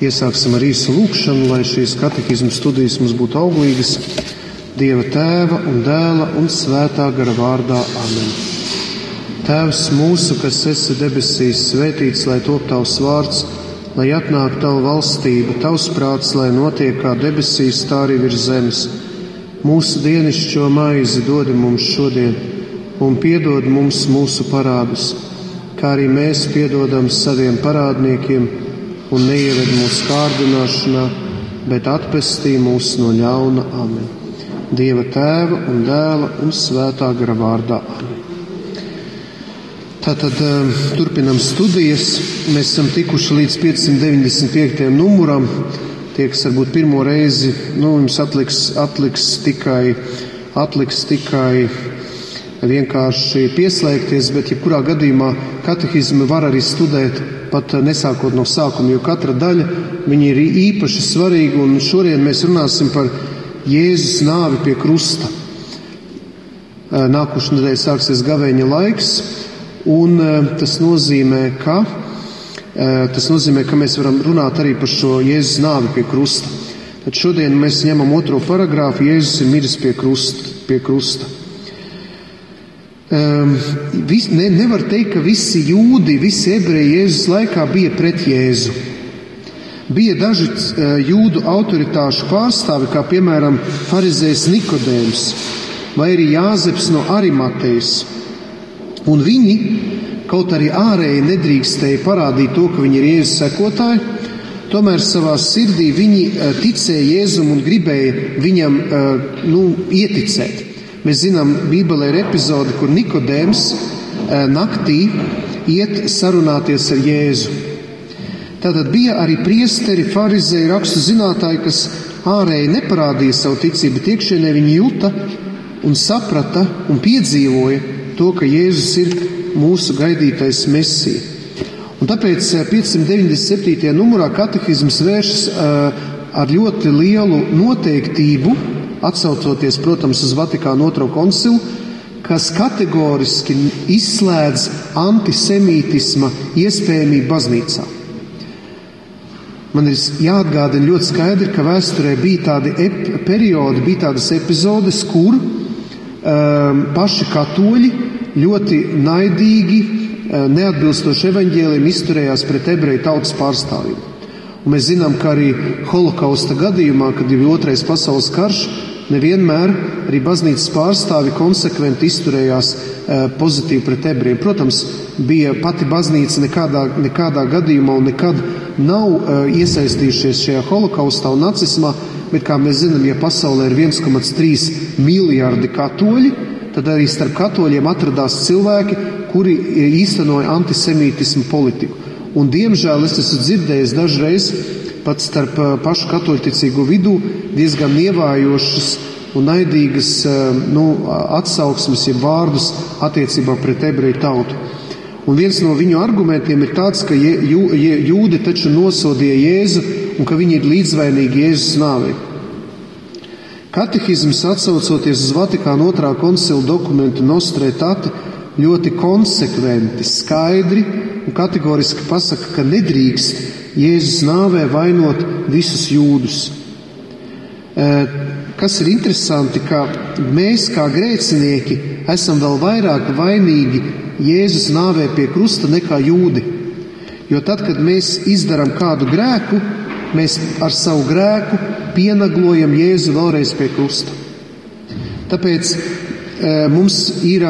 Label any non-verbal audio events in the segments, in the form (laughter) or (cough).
Iesāksim ar īsu lūkšanu, lai šīs katehismu studijas mums būtu auglīgas. Dieva tēva un dēla un svētā gara vārdā Amen. Tēvs mūsu, kas esi debesīs, svētīts, lai top tavs vārds, lai atnāk tava valstība, tavs prāts, lai notiek kā debesīs, tā arī virs zemes. Mūsu dienascho maizi dod mums šodien, un piedod mums mūsu parādus, kā arī mēs piedodam saviem parādniekiem un neieved mūsu kārdināšanā, bet atpestī mūs no ļauna amen. Dieva tēva un dēla un svētā gara vārdā. Tātad um, turpinam studijas. Mēs esam tikuši līdz 595. numuram. Tie, kas varbūt pirmo reizi, nu, jums atliks, atliks tikai, atliks tikai vienkārši pieslēgties, bet jebkurā gadījumā katehizmu var arī studēt pat nesākot no sākuma, jo katra daļa ir īpaši svarīga. Šodien mēs runāsim par Jēzus nāvi pie krusta. Nākošais nedēļa sāksies gavēņa laiks, un tas nozīmē, ka, tas nozīmē, ka mēs varam runāt arī par šo Jēzus nāvi pie krusta. Tad šodien mēs ņemam otro paragrāfu, Jēzus ir miris pie krusta. Pie krusta. Um, vis, ne, nevar teikt, ka visi jūdi, visi ebreji Jēzus laikā bija pret Jēzu. Bija daži uh, jūdu autoritāšu pārstāvi, kā piemēram Pharizējs Nikodēms vai arī Jāzeps no Arimatejas. Un viņi, kaut arī ārēji nedrīkstēja parādīt to, ka viņi ir Jēzus sekotāji, tomēr savā sirdī viņi uh, ticēja Jēzum un gribēja viņam uh, nu, ieticēt. Mēs zinām, Bībelē ir epizode, kur Nikodēms e, naktī iet sarunāties ar Jēzu. Tātad bija arī priesteri, farizēji, rakstu zinātāji, kas ārēji neparādīja savu ticību, bet iekšienē viņi jūta un saprata un piedzīvoja to, ka Jēzus ir mūsu gaidītais mesija. Un tāpēc 597. numurā katehisms vēršas uh, ar ļoti lielu noteiktību atsaucoties, protams, uz Vatikānu otro koncilu, kas kategoriski izslēdz antisemītisma iespējamību baznīcā. Man ir jāatgādina ļoti skaidri, ka vēsturē bija tādi periodi, bija tādas epizodes, kur um, paši katoļi ļoti naidīgi, um, neatbilstoši evaņģēliem izturējās pret ebreju tautas pārstāvjiem. Un mēs zinām, ka arī holokausta gadījumā, kad bija otrais pasaules karš, nevienmēr arī baznīcas pārstāvi konsekventi izturējās e, pozitīvi pret ebrejiem. Protams, bija pati baznīca nekādā, nekādā gadījumā un nekad nav e, iesaistījušies šajā holokaustā un nacismā, bet, kā mēs zinām, ja pasaulē ir 1,3 miljardi katoļi, tad arī starp katoļiem atradās cilvēki, kuri īstenoja antisemītismu politiku. Un, diemžēl es esmu dzirdējis dažreiz pat starp e, pašu katoļticīgo vidū diezgan ievājošas un naidīgas eh, nu, atsauksmes, jeb vārdus attiecībā pret ebreju tautu. Un viens no viņu argumentiem ir tāds, ka jū, jūdi taču nosodīja Jēzu un ka viņi ir līdzvainīgi Jēzus nāvei. Katehisms atsaucoties uz Vatikāna otrā koncila dokumentu Nostretati ļoti konsekventi, skaidri un kategoriski pasaka, ka nedrīkst Jēzus nāvē vainot visus jūdus. Kas ir interesanti, ka mēs kā grēcinieki esam vēl vairāk vainīgi Jēzus nāvē pie krusta nekā jūdi. Jo tad, kad mēs izdarām kādu grēku, mēs ar savu grēku pienaglojam Jēzu vēlreiz pie krusta. Tāpēc mums ir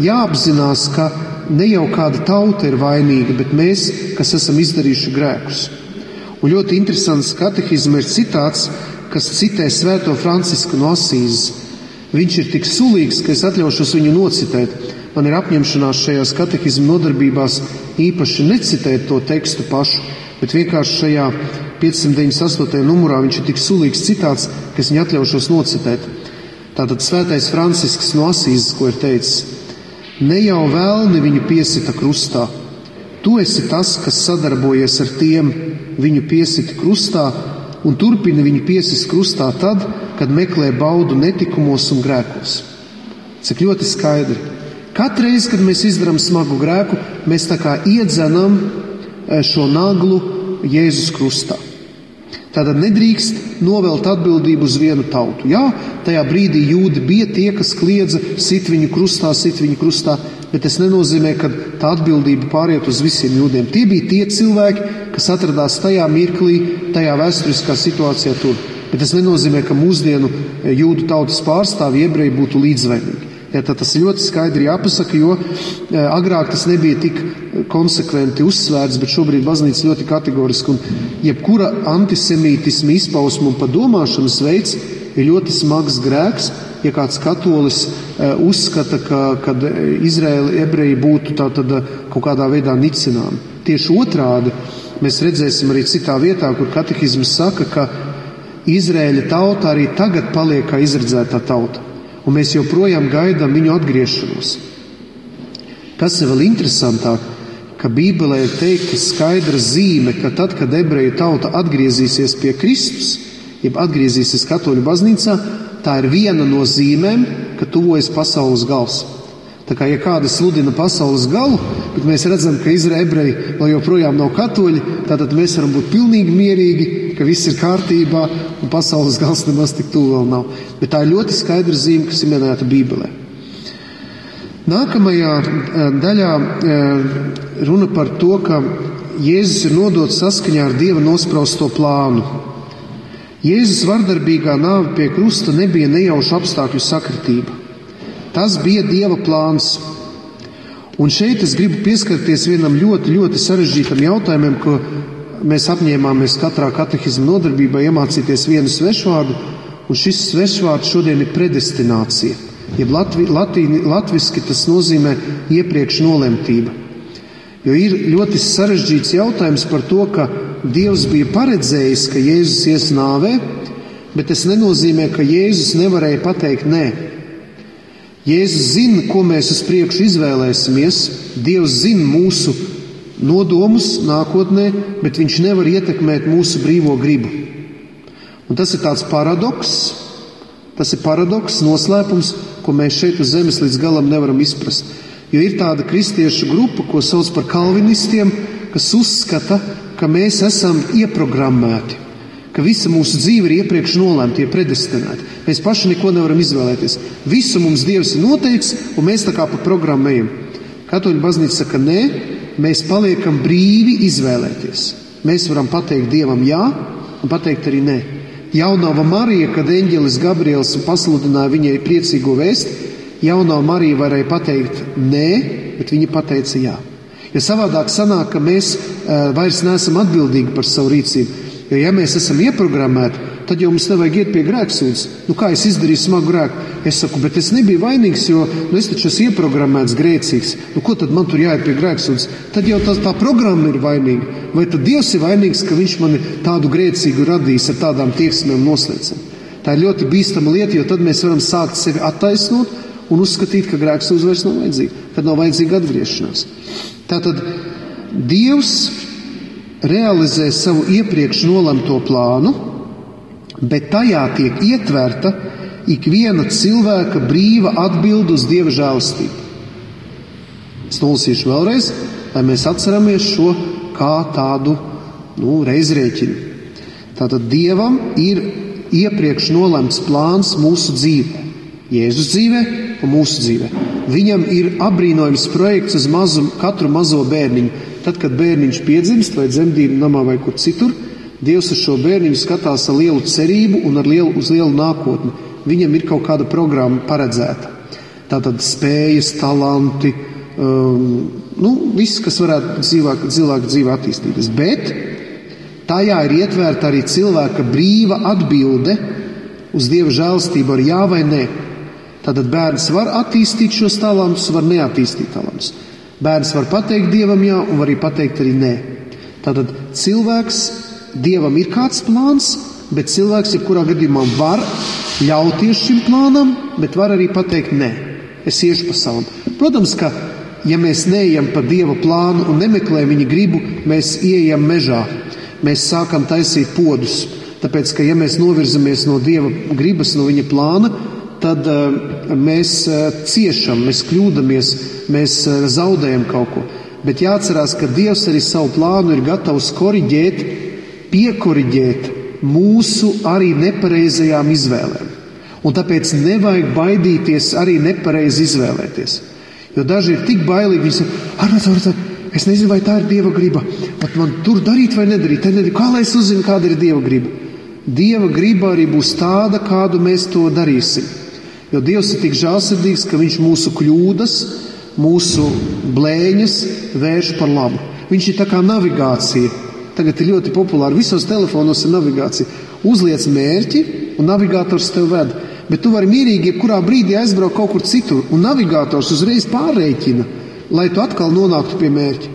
jāapzinās, ka ne jau kāda tauta ir vainīga, bet mēs, kas esam izdarījuši grēkus. Un ļoti interesants katehizma ir citāts, kas citē Svēto Francisku no Asīzes. Viņš ir tik sulīgs, ka es atļaušos viņu nocitēt. Man ir apņemšanās šajās katehizmu nodarbībās īpaši necitēt to tekstu pašu, bet vienkārši šajā 598. numurā viņš ir tik sulīgs citāts, ka es viņu atļaušos nocitēt. Tātad Svētais Francisks no Asīzes, ko ir teicis: Ne jau vēlni viņu piesita krustā, tu esi tas, kas sadarbojies ar tiem, viņu piesita krustā, un turpina viņu piesist krustā tad, kad meklē baudu netikumos un grēkos. Cik ļoti skaidri. Katru reizi, kad mēs izdarām smagu grēku, mēs tā kā iedzenam eh, šo naglu Jēzus krustā. Tātad nedrīkst novelt atbildību uz vienu tautu. Jā, tajā brīdī jūdi bija tie, kas kliedza sit viņu krustā, sit viņu krustā, bet tas nenozīmē, ka tā atbildība pāriet uz visiem jūdiem. Tie bija tie cilvēki, kas atradās tajā mirklī, tajā vēsturiskā situācijā tur. Bet tas nenozīmē, ka mūsdienu jūdu tautas pārstāvji ebreji būtu līdzvainīgi. Ja, tas ļoti skaidri jāpasaka, jo e, agrāk tas nebija tik konsekventi uzsvērts, bet šobrīd baznīca ļoti kategoriski un jebkura antisemītisma izpausma un padomāšanas veids ir ļoti smags grēks, ja kāds katolis e, uzskata, ka kad Izraēla ebreji būtu tā tad e, kaut kādā veidā nicināmi. Tieši otrādi mēs redzēsim arī citā vietā, kur katehisms saka, ka Izraēļa tauta arī tagad paliek kā izredzētā tauta un mēs joprojām gaidām viņu atgriešanos. Kas ir vēl interesantāk, ka Bībelē ir teikta skaidra zīme, ka tad, kad ebreju tauta atgriezīsies pie Kristus, jeb atgriezīsies katoļu baznīcā, tā ir viena no zīmēm, ka tuvojas pasaules gals. Tā kā ja kāda sludina pasaules galu, bet mēs redzam, ka Izraēla ebreji vēl joprojām nav katoļi, tad mēs varam būt pilnīgi mierīgi, ka viss ir kārtībā un pasaules gals nemaz tik tuvu vēl nav. Bet tā ir ļoti skaidra zīme, kas ir minēta Bībelē. Nākamajā eh, daļā eh, runa par to, ka Jēzus ir nodots saskaņā ar Dieva nospraustu plānu. Jēzus vardarbīgā nāve pie krusta nebija nejauša apstākļu sakritība. Tas bija Dieva plāns. Un šeit es gribu pieskarties vienam ļoti, ļoti sarežģītam jautājumam, ko mēs apņēmāmies katrā katehizma nodarbībā iemācīties vienu svešvārdu, un šis svešvārds šodien ir predestinācija. Jeb latvi, latīni, latviski tas nozīmē iepriekš nolemtība. Jo ir ļoti sarežģīts jautājums par to, ka Dievs bija paredzējis, ka Jēzus ies nāvē, bet tas nenozīmē, ka Jēzus nevarēja pateikt nē. Jēzus zina, ko mēs uz priekšu izvēlēsimies. Dievs zina mūsu nodomus nākotnē, bet viņš nevar ietekmēt mūsu brīvo gribu. Un tas ir tāds paradoks, tas ir paradoks, noslēpums, ko mēs šeit uz zemes līdz galam nevaram izprast. Jo ir tāda kristiešu grupa, ko sauc par kalvinistiem, kas uzskata, ka mēs esam ieprogrammēti ka visa mūsu dzīve ir iepriekš nolēmta, ir predestinēta. Mēs paši neko nevaram izvēlēties. Visu mums Dievs ir noteicis, un mēs tā kā pa programmu ejam. Katoļu baznīca saka, nē, mēs paliekam brīvi izvēlēties. Mēs varam pateikt Dievam jā, un pateikt arī nē. Jaunava Marija, kad eņģelis Gabriels pasludināja viņai priecīgo vēstu, jaunā Marija varēja pateikt nē, bet viņa pateica jā. Jo savādāk sanāk, ka mēs uh, vairs neesam atbildīgi par savu rīcību. Jo, ja mēs esam ieprogrammēti, tad jau mums nevajag iet pie grēksūdzes. Nu, kā es izdarīju smagu grēku? Es saku, bet es nebiju vainīgs, jo nu, es taču esmu ieprogrammēts grēcīgs. Nu, ko tad man tur jāiet pie grēksūdzes? Tad jau tā, tā programma ir vainīga. Vai tad Dievs ir vainīgs, ka Viņš mani tādu grēcīgu radījis ar tādām tieksmēm noslēdzam? Tā ir ļoti bīstama lieta, jo tad mēs varam sākt sevi attaisnot un uzskatīt, ka grēksūdze vairs nav vajadzīga, kad nav vajadzīga atgriešanās. Tātad Dievs realizē savu iepriekš nolemto plānu, bet tajā tiek ietverta ikviena cilvēka brīva atbilde uz dieva žēlastību. Es nolasīšu vēlreiz, lai mēs atceramies šo kā tādu nu, reizrēķinu. Tātad dievam ir iepriekš nolemts plāns mūsu dzīvē, Jēzus dzīvē un mūsu dzīvē. Viņam ir apbrīnojams projekts uz mazu, katru mazo bērniņu. Tad, kad bērniņš piedzimst vai dzemdību namā vai kur citur, Dievs uz šo bērniņu skatās ar lielu cerību un ar lielu, uz lielu nākotni. Viņam ir kaut kāda programma paredzēta. Tātad spējas, talanti, um, nu, viss, kas varētu cilvēka, cilvēka dzīve attīstīties. Bet tajā ir ietverta arī cilvēka brīva atbilde uz Dieva žēlstību ar jā vai nē. Tātad bērns var attīstīt šos talantus, var neattīstīt talantus. Bērns var pateikt dievam jā, un var arī pateikt arī nē. Tātad cilvēks, dievam ir kāds plāns, bet cilvēks jebkurā gadījumā var ļauties šim plānam, bet var arī pateikt nē. Es iešu pa savam. Protams, ka ja mēs neejam pa dieva plānu un nemeklējam viņa gribu, mēs ieejam mežā. Mēs sākam taisīt podus. Tāpēc, ka ja mēs novirzamies no dieva gribas, no viņa plāna, tad uh, mēs uh, ciešam, mēs kļūdāmies, mēs uh, zaudējam kaut ko. Bet jāatcerās, ka Dievs arī savu plānu ir gatavs koriģēt, piekoriģēt mūsu arī nepareizajām izvēlēm. Un tāpēc nevajag baidīties arī nepareizi izvēlēties. Jo daži ir tik bailīgi, viņi saka, Arnēs, es nezinu, vai tā ir Dieva griba. Pat man tur darīt vai nedarīt. Kā lai es uzzinu, kāda ir Dieva griba? Dieva griba arī būs tāda, kādu mēs to darīsim. Jo Dievs ir tik žēlsirdīgs, ka Viņš mūsu kļūdas, mūsu blēņas vērš par labu. Viņš ir tā kā navigācija. Tagad ir ļoti populāri. Visos telefonos ir navigācija. Uzliec mērķi, un navigators tev ved. Bet tu vari mierīgi, jebkurā brīdī aizbraukt kaut kur citur, un navigators uzreiz pārreikina, lai tu atkal nonāktu pie mērķa.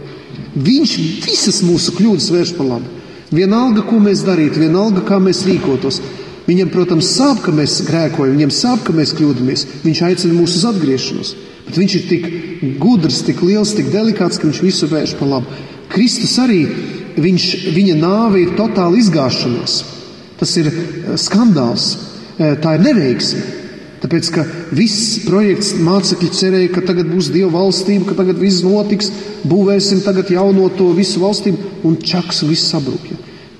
Viņš visas mūsu kļūdas vērš par labu. Vienalga, ko mēs darītu, vienalga, kā mēs rīkotos. Viņam, protams, sāp, ka mēs grēkojam, viņam sāp, ka mēs kļūdāmies. Viņš aicina mūs uz atgriešanos. Bet viņš ir tik gudrs, tik liels, tik delikāts, ka viņš visu vērš pa labu. Kristus arī, viņš, viņa nāve ir totāla izgāšanās. Tas ir eh, skandāls, eh, tā ir neveiksme. Tāpēc, ka viss projekts mācekļi cerēja, ka tagad būs Dieva valstība, ka tagad viss notiks, būvēsim tagad jauno to visu valstību, un čaks viss sabrūk. Ja.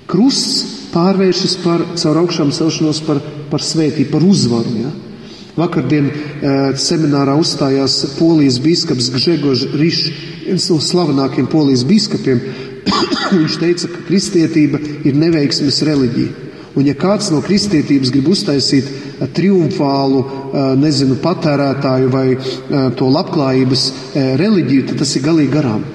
Krusts pārvēršas par caur augšām celšanos par, par svētību, par uzvaru. Ja. Vakardien e, seminārā uzstājās polijas biskups Gžegožs Rišs, viens no slavenākajiem polijas biskupiem. (coughs) Viņš teica, ka kristietība ir neveiksmes reliģija. Un ja kāds no kristietības grib uztaisīt e, triumfālu, e, nezinu, patērētāju vai to labklājības reliģiju, tad tas ir galīgi garām.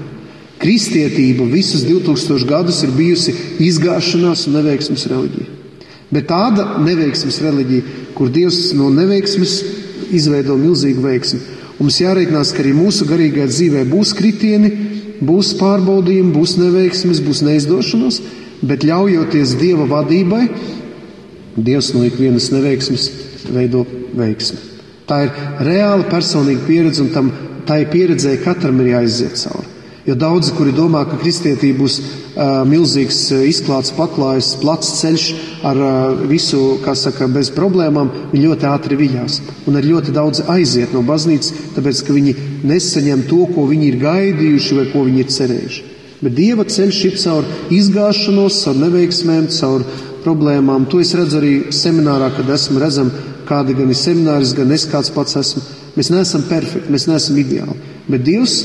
Kristietība visus 2000 gadus ir bijusi izgāšanās un neveiksmes reliģija. Bet tāda neveiksmes reliģija, kur Dievs no neveiksmes izveido milzīgu veiksmi. Mums jārēķinās, ka arī mūsu garīgajā dzīvē būs kritieni, būs pārbaudījumi, būs neveiksmes, būs neizdošanos, bet ļaujoties Dieva vadībai, Dievs no ikvienas neveiksmes veido veiksmi. Tā ir reāla personīga pieredze, un tam, tai pieredzēji katram ir jāiziet cauri. Jo daudzi, kuri domā, ka kristietība būs uh, milzīgs, izklāts, paklājs, plats ceļš ar uh, visu, kā saka, bez problēmām, viņi ļoti ātri viļās. Un ar ļoti daudz aiziet no baznīcas, tāpēc, ka viņi nesaņem to, ko viņi ir gaidījuši vai ko viņi ir cerējuši. Bet Dieva ceļš ir caur izgāšanos, caur neveiksmēm, caur problēmām. To es redzu arī seminārā, kad esmu redzam, kādi gan ir semināris, gan es kāds pats esmu. Mēs neesam perfekti, mēs neesam ideāli. Bet Dievs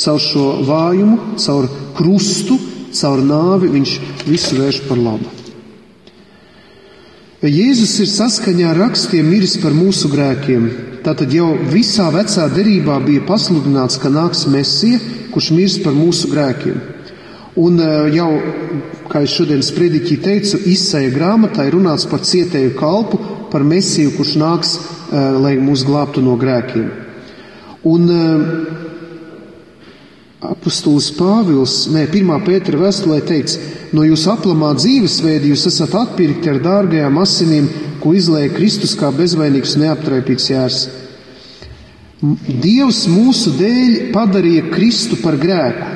caur šo vājumu, caur krustu, caur nāvi viņš visu vērš par labu. Jēzus ir saskaņā ar rakstiem miris par mūsu grēkiem. Tātad jau visā vecā derībā bija pasludināts, ka nāks Mēsija, kurš mirs par mūsu grēkiem. Un e, jau, kā es šodien sprediķī teicu, izsēja grāmatā ir runāts par cietēju kalpu, par Mēsiju, kurš nāks, e, lai mūs glābtu no grēkiem. Un e, Apostols Pāvils, nē, pirmā Pētera vēstulē teikts, no jūsu aplamā dzīvesveida jūs esat atpirkti ar dārgajām asinīm, ko izlēja Kristus kā bezvainīgs neaptraipīts jērs. Dievs mūsu dēļ padarīja Kristu par grēku,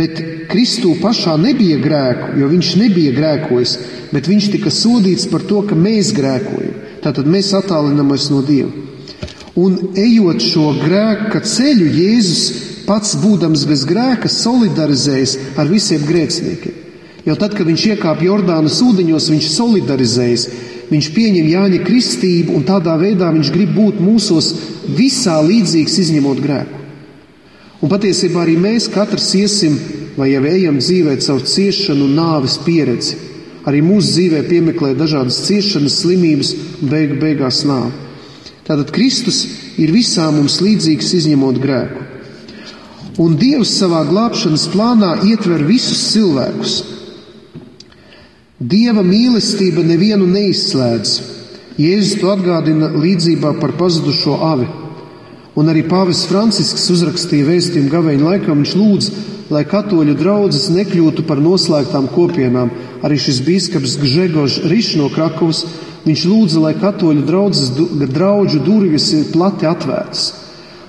bet Kristū pašā nebija grēku, jo viņš nebija grēkojis, bet viņš tika sodīts par to, ka mēs grēkojam. Tātad mēs attālinamies no Dieva. Un ejot šo grēka ceļu, Jēzus pats būdams bez grēka, solidarizējas ar visiem grēciniekiem. Jau tad, kad viņš iekāpa Jordānas ūdeņos, viņš solidarizējas, viņš pieņem Jāņa kristību un tādā veidā viņš grib būt mūsos visā līdzīgs, izņemot grēku. Un patiesībā arī mēs katrs iesim vai jau ejam dzīvē caur ciešanu un nāves pieredzi. Arī mūsu dzīvē piemeklē dažādas ciešanas, slimības un beigu beigās nāvi. Tātad Kristus ir visām mums līdzīgs, izņemot grēku. Un Dievs savā glābšanas plānā ietver visus cilvēkus. Dieva mīlestība nevienu neizslēdz. Jēzus to atgādina līdzībā par pazudušo avi. Un arī Pāvis Francisks uzrakstīja vēstījumu gaveņu laikā, viņš lūdz, lai katoļu draudzes nekļūtu par noslēgtām kopienām. Arī šis bīskaps Gžegožs Rišs no Krakovas, viņš lūdza, lai katoļu draudzes draudžu durvis ir plati atvērtas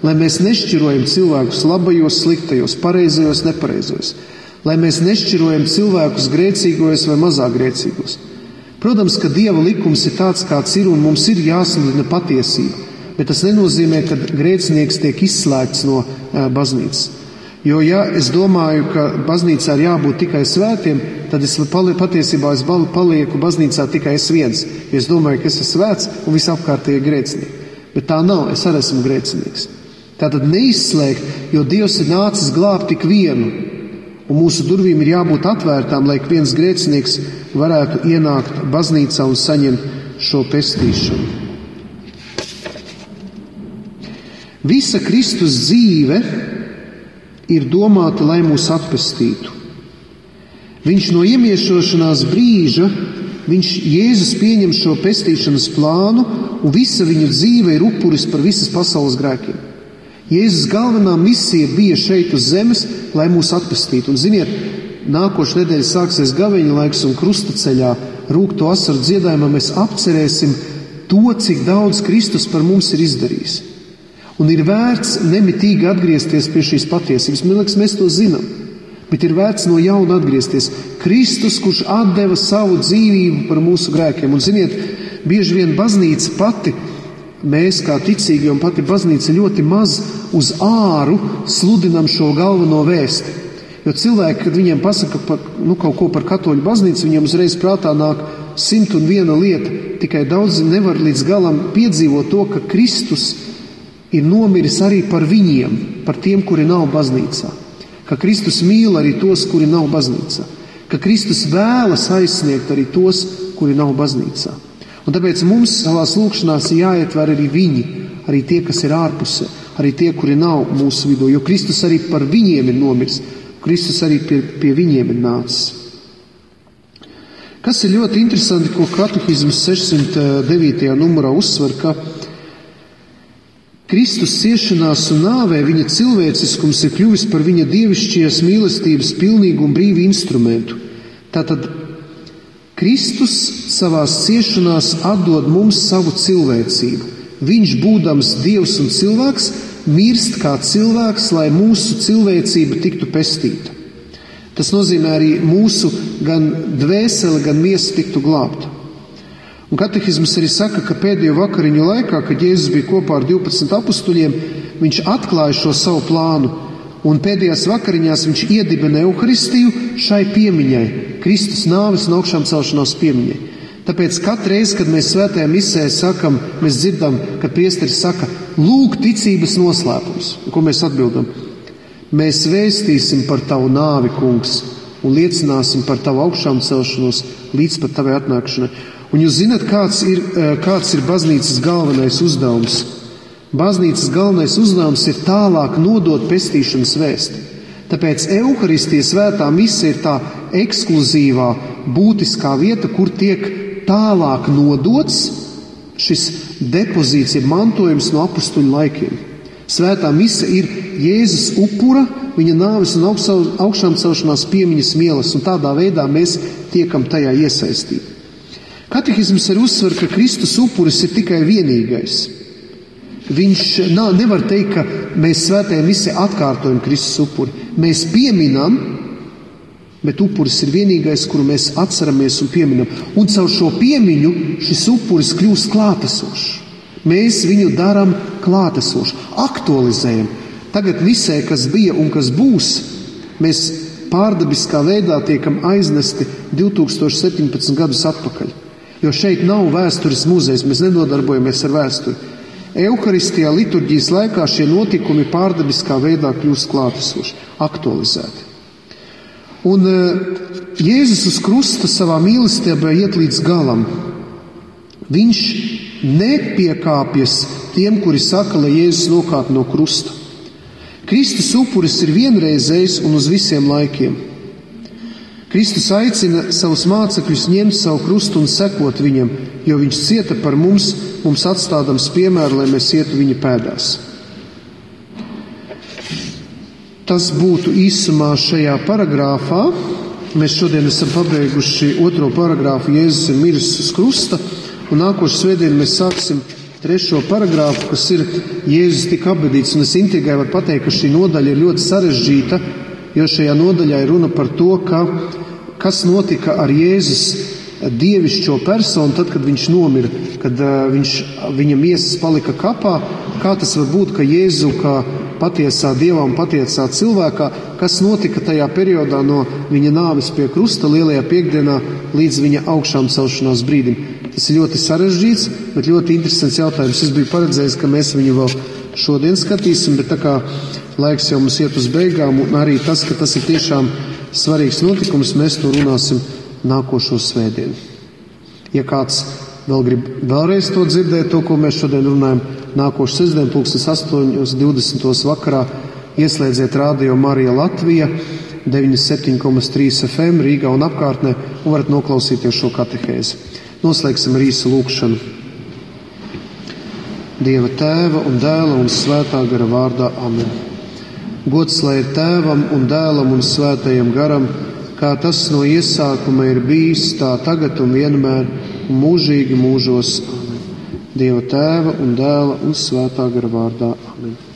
lai mēs nešķirojam cilvēkus labajos, sliktajos, pareizajos, nepareizajos, lai mēs nešķirojam cilvēkus grēcīgos vai mazāk grēcīgos. Protams, ka Dieva likums ir tāds, kāds ir, un mums ir jāsludina patiesība, bet tas nenozīmē, ka grēcinieks tiek izslēgts no uh, baznīcas. Jo, ja es domāju, ka baznīcā ir jābūt tikai svētiem, tad es pali, patiesībā es palieku baznīcā tikai es viens. Jo es domāju, ka es esmu svēts un visapkārtēji grēcinieki. Bet tā nav, es arī esmu grēcinieks. Tā tad neizslēgt, jo Dievs ir nācis glābt tik vienu, un mūsu durvīm ir jābūt atvērtām, lai viens grēcinieks varētu ienākt baznīcā un saņemt šo pestīšanu. Visa Kristus dzīve ir domāta, lai mūs atpestītu. Viņš no iemiesošanās brīža, viņš Jēzus pieņem šo pestīšanas plānu, un visa viņa dzīve ir upuris par visas pasaules grēkiem. Jēzus galvenā misija bija šeit uz zemes, lai mūs atpestītu. Un, ziniet, nākošais nedēļa sāksies gaveņa laiks un krustaceļā rūkto asaru dziedājumā mēs apcerēsim to, cik daudz Kristus par mums ir izdarījis. Un ir vērts nemitīgi atgriezties pie šīs patiesības. Man liekas, mēs to zinām. Bet ir vērts no jauna atgriezties. Kristus, kurš deva savu dzīvību par mūsu grēkiem. Un, ziniet, bieži vien baznīca pati, mēs kā ticīgi, un pati baznīca ļoti maz uz āru sludinam šo galveno vēstu. Jo cilvēki, kad viņiem pasaka par, nu, kaut ko par katoļu baznīcu, viņiem uzreiz prātā nāk simt un viena lieta. Tikai daudzi nevar līdz galam piedzīvot to, ka Kristus ir nomiris arī par viņiem, par tiem, kuri nav baznīcā. Ka Kristus mīl arī tos, kuri nav baznīcā. Ka Kristus vēlas aizsniegt arī tos, kuri nav baznīcā. Un tāpēc mums savā lūkšanā jāietver arī viņi, arī tie, kas ir ārpusē, arī tie, kuri nav mūsu vidū, jo Kristus arī par viņiem ir nomiris. Kristus arī pie, pie viņiem ir nācis. Kas ir ļoti interesanti, ko katehisms 609. numurā uzsver, ka Kristus ciešanās un nāvē viņa cilvēciskums ir kļuvis par viņa dievišķijas mīlestības pilnīgu un brīvu instrumentu. Tātad Kristus savās ciešanās atdod mums savu cilvēcību. Viņš, būdams dievs un cilvēks, mirst kā cilvēks, lai mūsu cilvēcība tiktu pestīta. Tas nozīmē arī mūsu gan dvēsele, gan miesa tiktu glābta. Un katehisms arī saka, ka pēdējo vakariņu laikā, kad Jēzus bija kopā ar 12 apstuļiem, viņš atklāja šo savu plānu, un pēdējās vakariņās viņš iedibina evaharistiju šai piemiņai, Kristus nāves un augšām celšanās piemiņai. Tāpēc katru reizi, kad mēs svētajā misē sakam, mēs dzirdam, ka priesteris saka, lūk, ticības noslēpums. Ko mēs atbildam? Mēs vēstīsim par tavu nāvi, kungs, un liecināsim par tavu augšām celšanos līdz pat tavai atnākšanai. Un jūs zināt, kāds ir, kāds ir baznīcas galvenais uzdevums? Baznīcas galvenais uzdevums ir tālāk nodot pestīšanas vēsti. Tāpēc evaharistijas svētā misija ir tā ekskluzīvā, būtiskā vieta, kur tiek tālāk nodots šis depozīts, ir mantojums no apstuļu laikiem. Svētā mise ir Jēzus upura, viņa nāves un augšām celšanās piemiņas mielas, un tādā veidā mēs tiekam tajā iesaistīti. Katehisms arī uzsver, ka Kristus upuris ir tikai vienīgais. Viņš nā, nevar teikt, ka mēs svētajā misē atkārtojam Kristus upuri. Mēs pieminam Bet upuris ir vienīgais, kuru mēs atceramies un pieminam. Un caur šo piemiņu šis upuris kļūst klātesošs. Mēs viņu darām klātesošu, aktualizējam. Tagad visē, kas bija un kas būs, mēs pārdabiskā veidā tiekam aiznesti 2017 gadus atpakaļ. Jo šeit nav vēstures muzejs, mēs nenodarbojamies ar vēsturi. Euharistijā liturģijas laikā šie notikumi pārdabiskā veidā kļūst klātesoši, aktualizēti. Un e, Jēzus uz krusta savā mīlestībā iet līdz galam. Viņš nepiekāpjas tiem, kuri saka, lai Jēzus nokāp no krusta. Kristus upuris ir vienreizējs un uz visiem laikiem. Kristus aicina savus mācekļus ņemt savu krustu un sekot viņam, jo viņš cieta par mums, mums atstādams piemēru, lai mēs ietu viņa pēdās. Tas būtu īsumā šajā paragrāfā. Mēs šodien esam pabeiguši otro paragrāfu, Jēzus ir miris uz krusta, un nākošais svētdien mēs sāksim trešo paragrāfu, kas ir Jēzus tika apbedīts. Un es intrigai varu pateikt, ka šī nodaļa ir ļoti sarežģīta, jo šajā nodaļā ir runa par to, ka, kas notika ar Jēzus dievišķo personu, tad, kad viņš nomira, kad viņš, viņa miesas palika kapā. Kā tas var būt, ka Jēzu kā patiesā dievā un patiesā cilvēkā, kas notika tajā periodā no viņa nāves pie krusta lielajā piekdienā līdz viņa augšām celšanās brīdim. Tas ir ļoti sarežģīts, bet ļoti interesants jautājums. Es biju paredzējis, ka mēs viņu vēl šodien skatīsim, bet tā kā laiks jau mums iet uz beigām, un arī tas, ka tas ir tiešām svarīgs notikums, mēs to runāsim nākošo svētdienu. Ja kāds vēl grib vēlreiz to dzirdēt, to, ko mēs šodien runājam, nākošu sestdienu, pulkstenis 8.20. vakarā ieslēdziet Rādio Marija Latvija 97,3 FM Rīgā un apkārtnē un varat noklausīties šo katehēzi. Noslēgsim ar īsu lūkšanu. Dieva tēva un dēla un svētā gara vārdā Amen. Gods lai ir tēvam un dēlam un svētajam garam, kā tas no iesākuma ir bijis, tā tagad un vienmēr un mūžīgi mūžos. Dieva tēva un dēla un svētā gara vārdā. Amen.